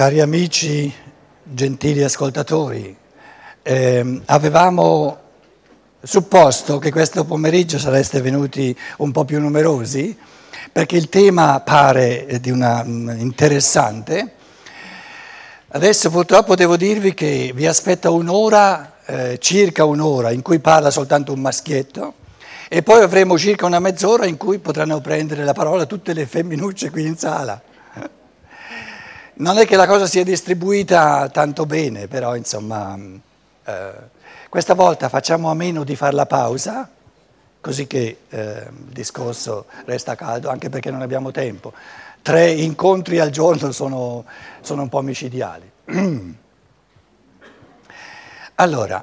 Cari amici, gentili ascoltatori, eh, avevamo supposto che questo pomeriggio sareste venuti un po' più numerosi perché il tema pare di una, mm, interessante. Adesso purtroppo devo dirvi che vi aspetta un'ora, eh, circa un'ora, in cui parla soltanto un maschietto e poi avremo circa una mezz'ora in cui potranno prendere la parola tutte le femminucce qui in sala. Non è che la cosa sia distribuita tanto bene, però insomma, eh, questa volta facciamo a meno di fare la pausa, così che eh, il discorso resta caldo, anche perché non abbiamo tempo. Tre incontri al giorno sono, sono un po' micidiali. Allora,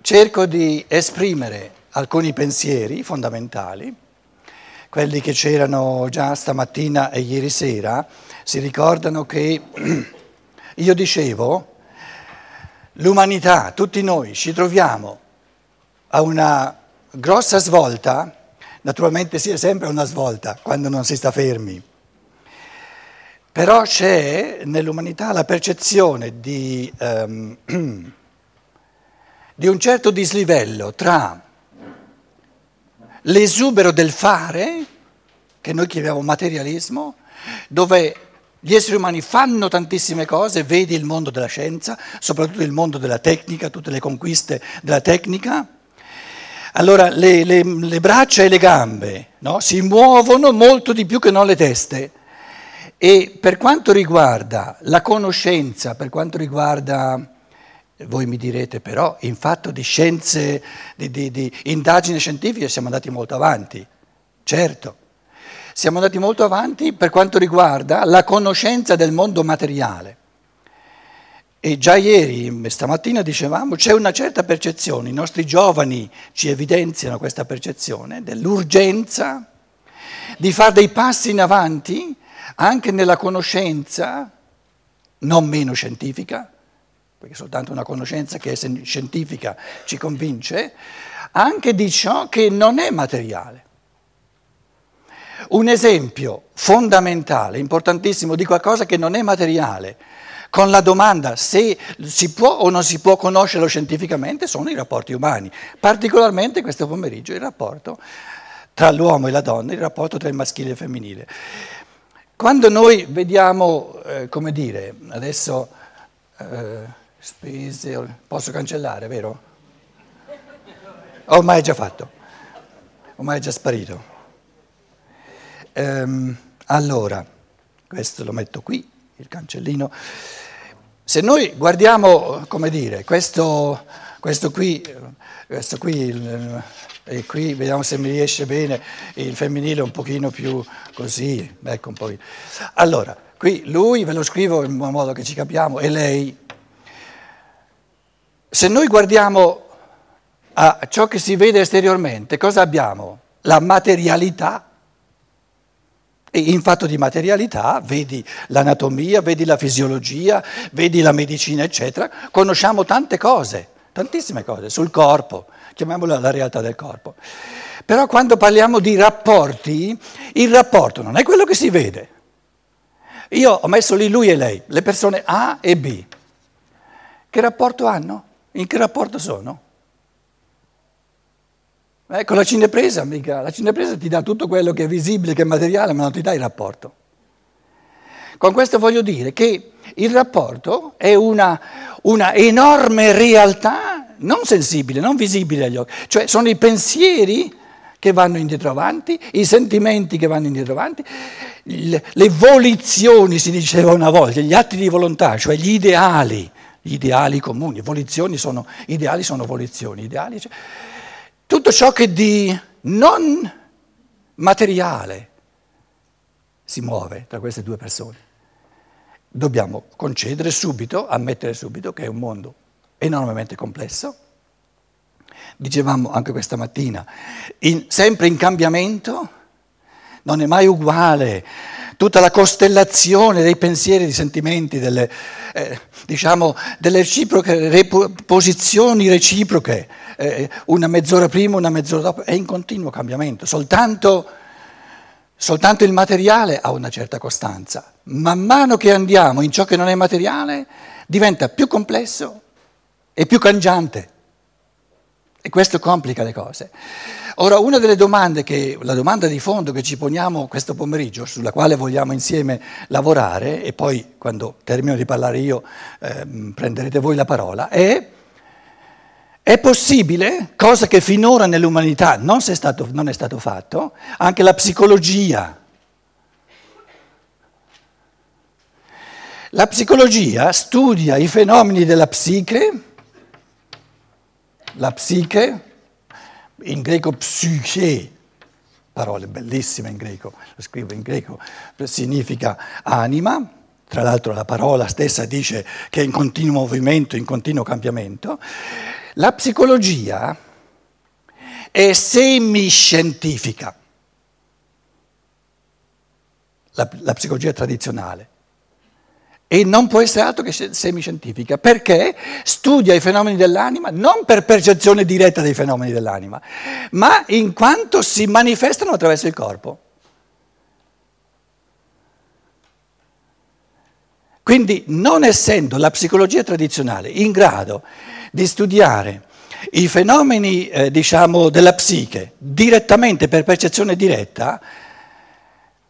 cerco di esprimere alcuni pensieri fondamentali, quelli che c'erano già stamattina e ieri sera, si ricordano che io dicevo, l'umanità, tutti noi ci troviamo a una grossa svolta, naturalmente sia sempre una svolta quando non si sta fermi, però c'è nell'umanità la percezione di, um, di un certo dislivello tra l'esubero del fare, che noi chiamiamo materialismo, dove gli esseri umani fanno tantissime cose, vedi il mondo della scienza, soprattutto il mondo della tecnica, tutte le conquiste della tecnica. Allora le, le, le braccia e le gambe no, si muovono molto di più che non le teste. E per quanto riguarda la conoscenza, per quanto riguarda, voi mi direte però, in fatto di scienze, di, di, di indagini scientifiche siamo andati molto avanti, certo. Siamo andati molto avanti per quanto riguarda la conoscenza del mondo materiale. E già ieri, stamattina dicevamo, c'è una certa percezione, i nostri giovani ci evidenziano questa percezione dell'urgenza di fare dei passi in avanti anche nella conoscenza, non meno scientifica, perché soltanto una conoscenza che è scientifica ci convince, anche di ciò che non è materiale. Un esempio fondamentale, importantissimo di qualcosa che non è materiale, con la domanda se si può o non si può conoscerlo scientificamente, sono i rapporti umani, particolarmente questo pomeriggio il rapporto tra l'uomo e la donna, il rapporto tra il maschile e il femminile. Quando noi vediamo, eh, come dire, adesso eh, spese, posso cancellare, vero? Ormai è già fatto, ormai è già sparito. Ehm, allora, questo lo metto qui, il cancellino. Se noi guardiamo, come dire, questo, questo qui, questo qui e qui vediamo se mi riesce bene il femminile un pochino più così, ecco un po'. Allora, qui lui ve lo scrivo in modo che ci capiamo e lei. Se noi guardiamo a ciò che si vede esteriormente, cosa abbiamo? La materialità in fatto di materialità vedi l'anatomia, vedi la fisiologia, vedi la medicina, eccetera. Conosciamo tante cose, tantissime cose sul corpo, chiamiamola la realtà del corpo. Però quando parliamo di rapporti, il rapporto non è quello che si vede. Io ho messo lì lui e lei, le persone A e B. Che rapporto hanno? In che rapporto sono? Ecco la cinepresa, mica. La cinepresa ti dà tutto quello che è visibile, che è materiale, ma non ti dà il rapporto. Con questo voglio dire che il rapporto è una, una enorme realtà non sensibile, non visibile agli occhi, cioè sono i pensieri che vanno indietro avanti, i sentimenti che vanno indietro avanti, le volizioni, si diceva una volta, gli atti di volontà, cioè gli ideali, gli ideali comuni, volizioni sono, ideali sono volizioni, ideali, cioè, tutto ciò che di non materiale si muove tra queste due persone. Dobbiamo concedere subito, ammettere subito che è un mondo enormemente complesso, dicevamo anche questa mattina, in, sempre in cambiamento, non è mai uguale, tutta la costellazione dei pensieri, dei sentimenti, delle, eh, diciamo, delle reciproche, posizioni reciproche, eh, una mezz'ora prima, una mezz'ora dopo, è in continuo cambiamento. Soltanto Soltanto il materiale ha una certa costanza. Man mano che andiamo in ciò che non è materiale, diventa più complesso e più cangiante. E questo complica le cose. Ora, una delle domande che, la domanda di fondo che ci poniamo questo pomeriggio, sulla quale vogliamo insieme lavorare, e poi quando termino di parlare io eh, prenderete voi la parola, è è possibile, cosa che finora nell'umanità non è stato, non è stato fatto, anche la psicologia. La psicologia studia i fenomeni della psiche, la psiche, in greco psyche, parole bellissime in greco, lo scrivo in greco, significa anima, tra l'altro la parola stessa dice che è in continuo movimento, in continuo cambiamento. La psicologia è semiscientifica, la, la psicologia tradizionale, e non può essere altro che semiscientifica, perché studia i fenomeni dell'anima non per percezione diretta dei fenomeni dell'anima, ma in quanto si manifestano attraverso il corpo. Quindi non essendo la psicologia tradizionale in grado di studiare i fenomeni eh, diciamo, della psiche direttamente per percezione diretta,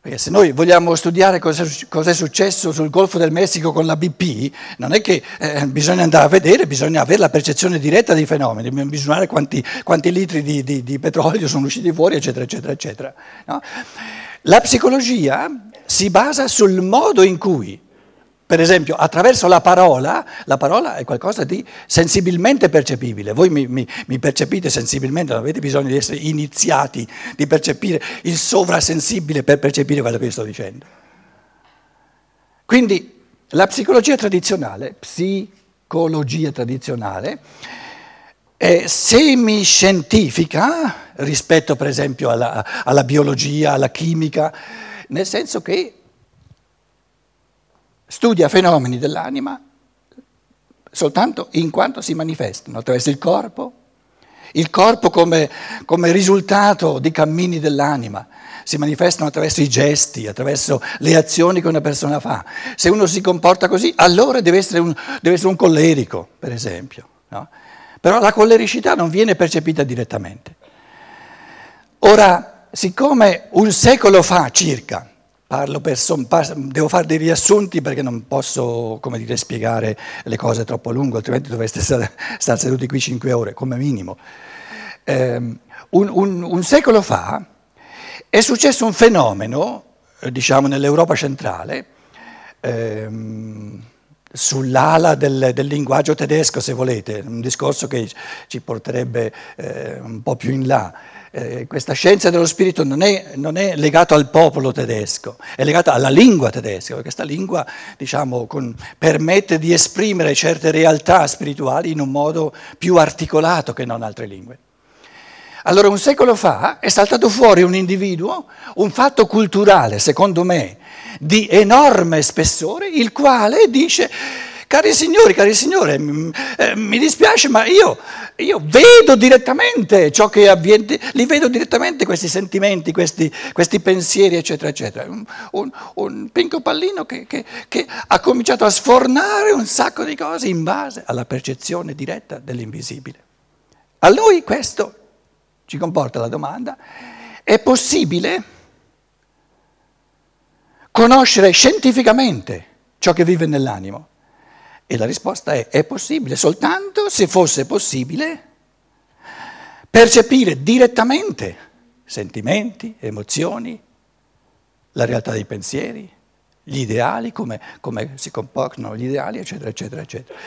perché se noi vogliamo studiare cosa è successo sul Golfo del Messico con la BP, non è che eh, bisogna andare a vedere, bisogna avere la percezione diretta dei fenomeni, bisogna misurare quanti, quanti litri di, di, di, petrolio sono usciti fuori, eccetera, eccetera, eccetera. No? La psicologia si basa sul modo in cui per esempio, attraverso la parola, la parola è qualcosa di sensibilmente percepibile. Voi mi, mi, mi, percepite sensibilmente, non avete bisogno di essere iniziati, di percepire il sovrasensibile per percepire quello che sto dicendo. Quindi la psicologia tradizionale, psicologia tradizionale, è semiscientifica rispetto per esempio alla, alla biologia, alla chimica, nel senso che studia fenomeni dell'anima soltanto in quanto si manifestano attraverso il corpo, il corpo come, come, risultato di cammini dell'anima, si manifestano attraverso i gesti, attraverso le azioni che una persona fa. Se uno si comporta così, allora deve essere un, deve essere un collerico, per esempio. No? Però la collericità non viene percepita direttamente. Ora, siccome un secolo fa circa, Son, devo fare dei riassunti perché non posso come dire, spiegare le cose troppo a lungo, altrimenti dovreste stare, stare seduti qui cinque ore come minimo. Eh, un, un, un, secolo fa è successo un fenomeno, eh, diciamo nell'Europa centrale, ehm, sull'ala del, del, linguaggio tedesco, se volete, un discorso che ci porterebbe eh, un po' più in là eh, questa scienza dello spirito non è, non è legata al popolo tedesco, è legata alla lingua tedesca, perché questa lingua diciamo, con, permette di esprimere certe realtà spirituali in un modo più articolato che non altre lingue. Allora un secolo fa è saltato fuori un individuo, un fatto culturale, secondo me, di enorme spessore, il quale dice Cari signori, cari signore, eh, mi dispiace, ma io, io, vedo direttamente ciò che avviene, li vedo direttamente questi sentimenti, questi, questi pensieri, eccetera, eccetera. Un, un, un pinco pallino che, che, che ha cominciato a sfornare un sacco di cose in base alla percezione diretta dell'invisibile. A lui questo ci comporta la domanda, è possibile conoscere scientificamente ciò che vive nell'animo? E la risposta è è possibile soltanto se fosse possibile percepire direttamente sentimenti, emozioni, la realtà dei pensieri, gli ideali, come, come si comportano gli ideali, eccetera, eccetera, eccetera.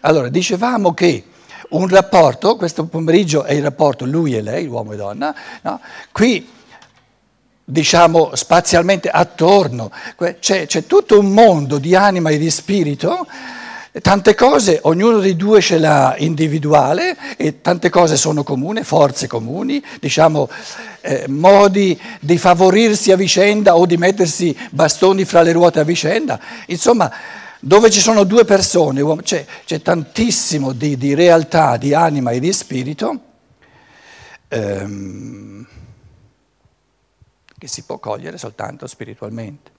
Allora, dicevamo che un rapporto, questo pomeriggio è il rapporto lui e lei, uomo e donna, no? qui diciamo spazialmente attorno, c'è, c'è tutto un mondo di anima e di spirito Tante cose, ognuno dei due ce l'ha individuale e tante cose sono comuni, forze comuni, diciamo eh, modi di favorirsi a vicenda o di mettersi bastoni fra le ruote a vicenda. Insomma, dove ci sono due persone, c'è, c'è tantissimo di, di, realtà, di anima e di spirito. Ehm, che si può cogliere soltanto spiritualmente.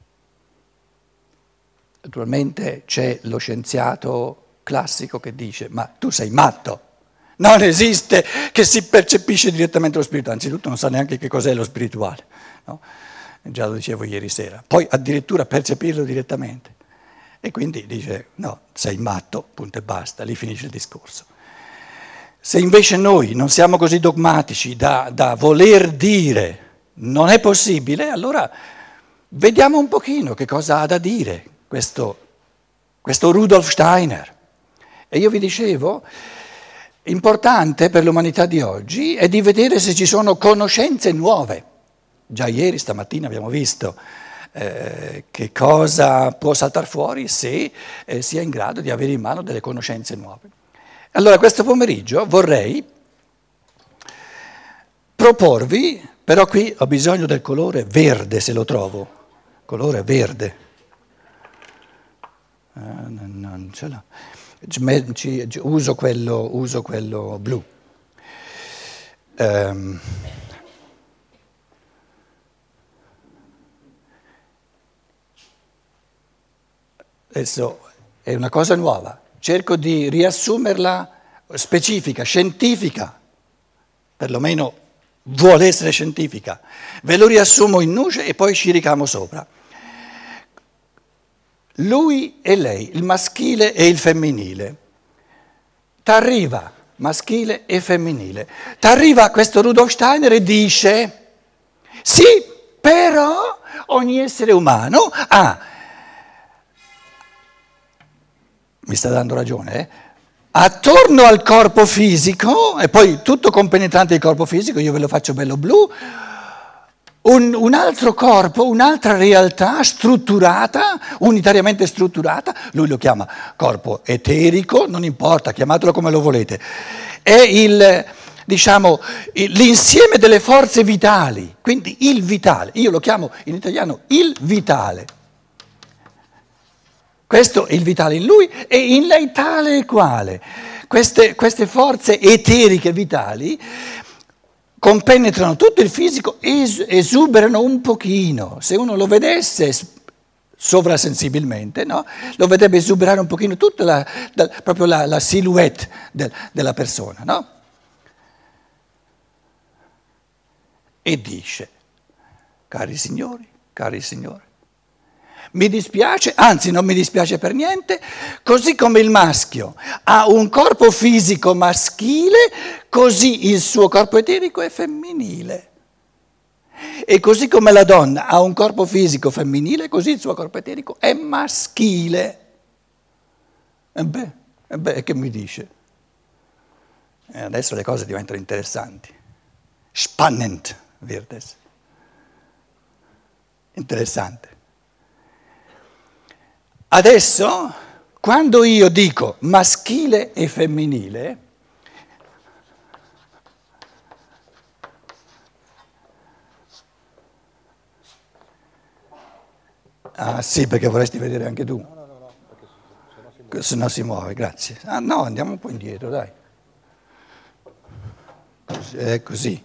Naturalmente c'è lo scienziato classico che dice ma tu sei matto, non esiste che si percepisce direttamente lo spirituale, anzitutto non sa neanche che cos'è lo spirituale, no? già lo dicevo ieri sera, poi addirittura percepirlo direttamente. E quindi dice no, sei matto, punto e basta, lì finisce il discorso. Se invece noi non siamo così dogmatici da, da voler dire non è possibile, allora vediamo un pochino che cosa ha da dire questo, questo Rudolf Steiner. E io vi dicevo, importante per l'umanità di oggi è di vedere se ci sono conoscenze nuove. Già ieri, stamattina abbiamo visto eh, che cosa può saltare fuori se eh, sia in grado di avere in mano delle conoscenze nuove. Allora questo pomeriggio vorrei proporvi, però qui ho bisogno del colore verde se lo trovo, colore verde. Eh, non ce l'ho uso quello, uso quello blu. Um, adesso è una cosa nuova, cerco di riassumerla specifica, scientifica, perlomeno vuole essere scientifica. Ve lo riassumo in nuce e poi ci ricamo sopra. Lui e lei, il maschile e il femminile. T'arriva maschile e femminile. T'arriva questo Rudolf Steiner e dice, sì, però ogni essere umano ha, mi sta dando ragione, eh? attorno al corpo fisico, e poi tutto compenetrante il corpo fisico, io ve lo faccio bello blu, un, un, altro corpo, un'altra realtà strutturata, unitariamente strutturata, lui lo chiama corpo eterico, non importa, chiamatelo come lo volete, è il, diciamo, l'insieme delle forze vitali, quindi il vitale, io lo chiamo in italiano il vitale. Questo è il vitale in lui e in lei tale e quale. Queste, queste forze eteriche vitali compenetrano tutto il fisico, es- esuberano un pochino. Se uno lo vedesse sovrasensibilmente, no? lo vedrebbe esuberare un pochino tutta la, da, proprio la, la silhouette del, della persona. No? E dice, cari signori, cari signori, mi dispiace, anzi non mi dispiace per niente, così come il maschio ha un corpo fisico maschile, così il suo corpo eterico è femminile. E così come la donna ha un corpo fisico femminile, così il suo corpo eterico è maschile. E beh, e beh che mi dice? E adesso le cose diventano interessanti. Spannend wird es. Interessante. Adesso, quando io dico maschile e femminile, Ah sì, perché vorresti vedere anche tu. No, no, no, perché se no si muove, grazie. Ah no, andiamo un po' indietro, dai. È così.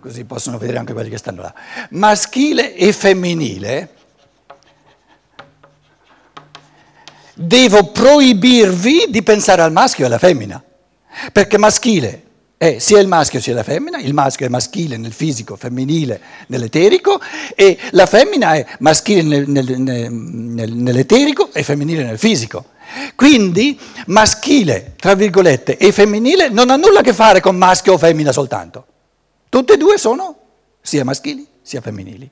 Così possono vedere anche quelli che stanno là. Maschile e femminile devo proibirvi di pensare al maschio e alla femmina, perché maschile è sia il maschio sia la femmina, il maschio è maschile nel fisico, femminile nell'eterico e la femmina è maschile nel, nel, nel, nell'eterico e femminile nel fisico. Quindi maschile, tra virgolette, e femminile non ha nulla a che fare con maschio o femmina soltanto. Tutte e due sono sia maschili sia femminili.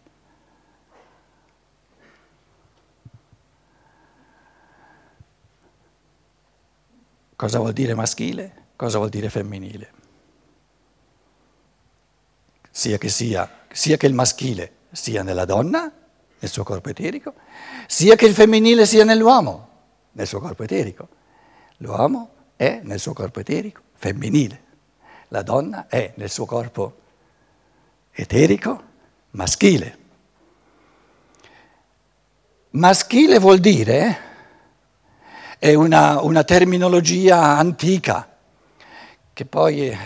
Cosa vuol dire maschile? Cosa vuol dire femminile? Sia che, sia, sia che il maschile sia nella donna, nel suo corpo eterico, sia che il femminile sia nell'uomo, nel suo corpo eterico. L'uomo è nel suo corpo eterico femminile, la donna è nel suo corpo eterico maschile. Maschile vuol dire è una, una terminologia antica, che poi eh,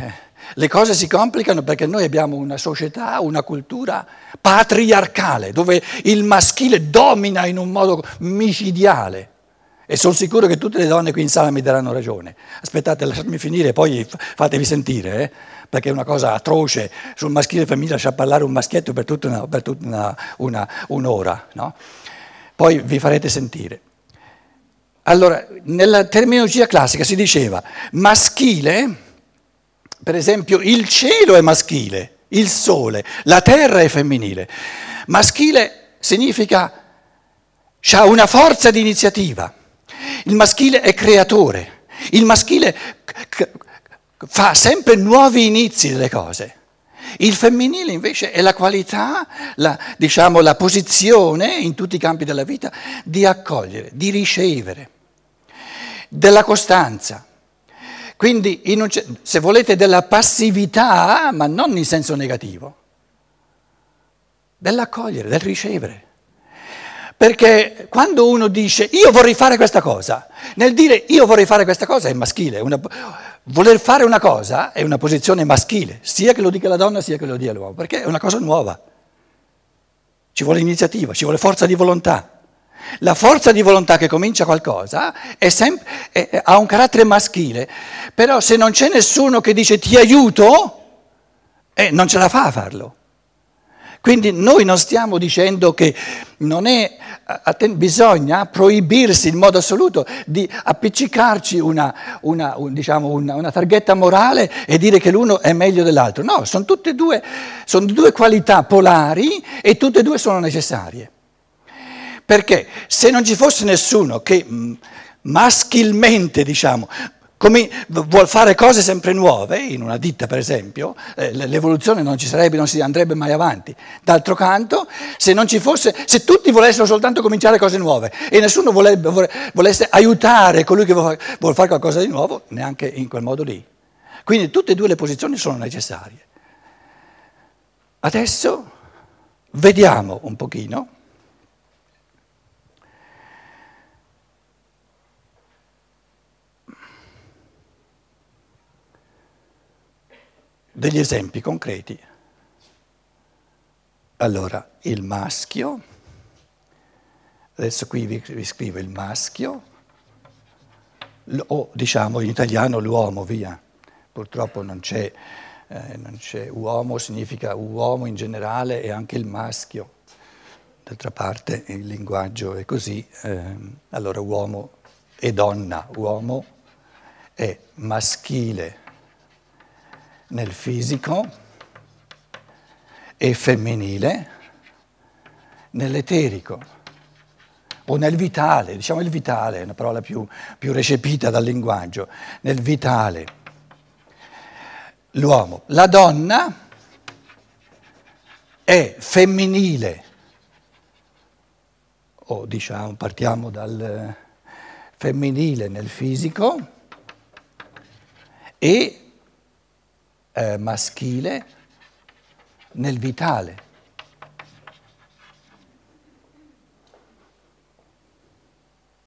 Le cose si complicano perché noi abbiamo una società, una cultura patriarcale, dove il maschile domina in un modo micidiale. E sono sicuro che tutte le donne qui in sala mi daranno ragione. Aspettate, lasciatemi finire, poi fatevi sentire, eh? perché è una cosa atroce sul maschile e femminile lasciare parlare un maschietto per tutta, una, per tutta una, una, un'ora. No? Poi vi farete sentire. Allora, nella terminologia classica si diceva maschile, per esempio il cielo è maschile, il sole, la terra è femminile. Maschile significa ha una forza di iniziativa, il maschile è creatore, il maschile fa sempre nuovi inizi delle cose. Il femminile invece è la qualità, la, diciamo, la posizione in tutti i campi della vita di accogliere, di ricevere della costanza. Quindi, un, se volete, della passività, ma non in senso negativo, dell'accogliere, del ricevere. Perché quando uno dice io vorrei fare questa cosa, nel dire io vorrei fare questa cosa è maschile, una, voler fare una cosa è una posizione maschile, sia che lo dica la donna sia che lo dica l'uomo, perché è una cosa nuova. Ci vuole iniziativa, ci vuole forza di volontà. La forza di volontà che comincia qualcosa sempre, è, ha un carattere maschile, però se non c'è nessuno che dice ti aiuto, eh, non ce la fa a farlo. Quindi noi non stiamo dicendo che non è, bisogna proibirsi in modo assoluto di appiccicarci una, una, un, diciamo una, una, targhetta morale e dire che l'uno è meglio dell'altro. No, sono tutte e due, sono due qualità polari e tutte e due sono necessarie. Perché se non ci fosse nessuno che mm, maschilmente, diciamo, come vuol fare cose sempre nuove, in una ditta per esempio, eh, l'evoluzione non ci sarebbe, non si andrebbe mai avanti. D'altro canto, se fosse, se tutti volessero soltanto cominciare cose nuove e nessuno volebbe, volesse aiutare colui che vuole fare qualcosa di nuovo, neanche in quel modo lì. Quindi tutte e due le posizioni sono necessarie. Adesso vediamo un pochino degli esempi concreti. Allora, il maschio, adesso qui vi, vi scrivo il maschio, o diciamo in italiano l'uomo, via, purtroppo non c'è, eh, non c'è uomo, significa uomo in generale e anche il maschio, d'altra parte il linguaggio è così, eh, allora uomo e donna, uomo è maschile nel fisico e femminile nell'eterico o nel vitale, diciamo il vitale, è una parola più, più recepita dal linguaggio, nel vitale. L'uomo, la donna è femminile, o diciamo partiamo dal femminile nel fisico e eh, maschile nel vitale.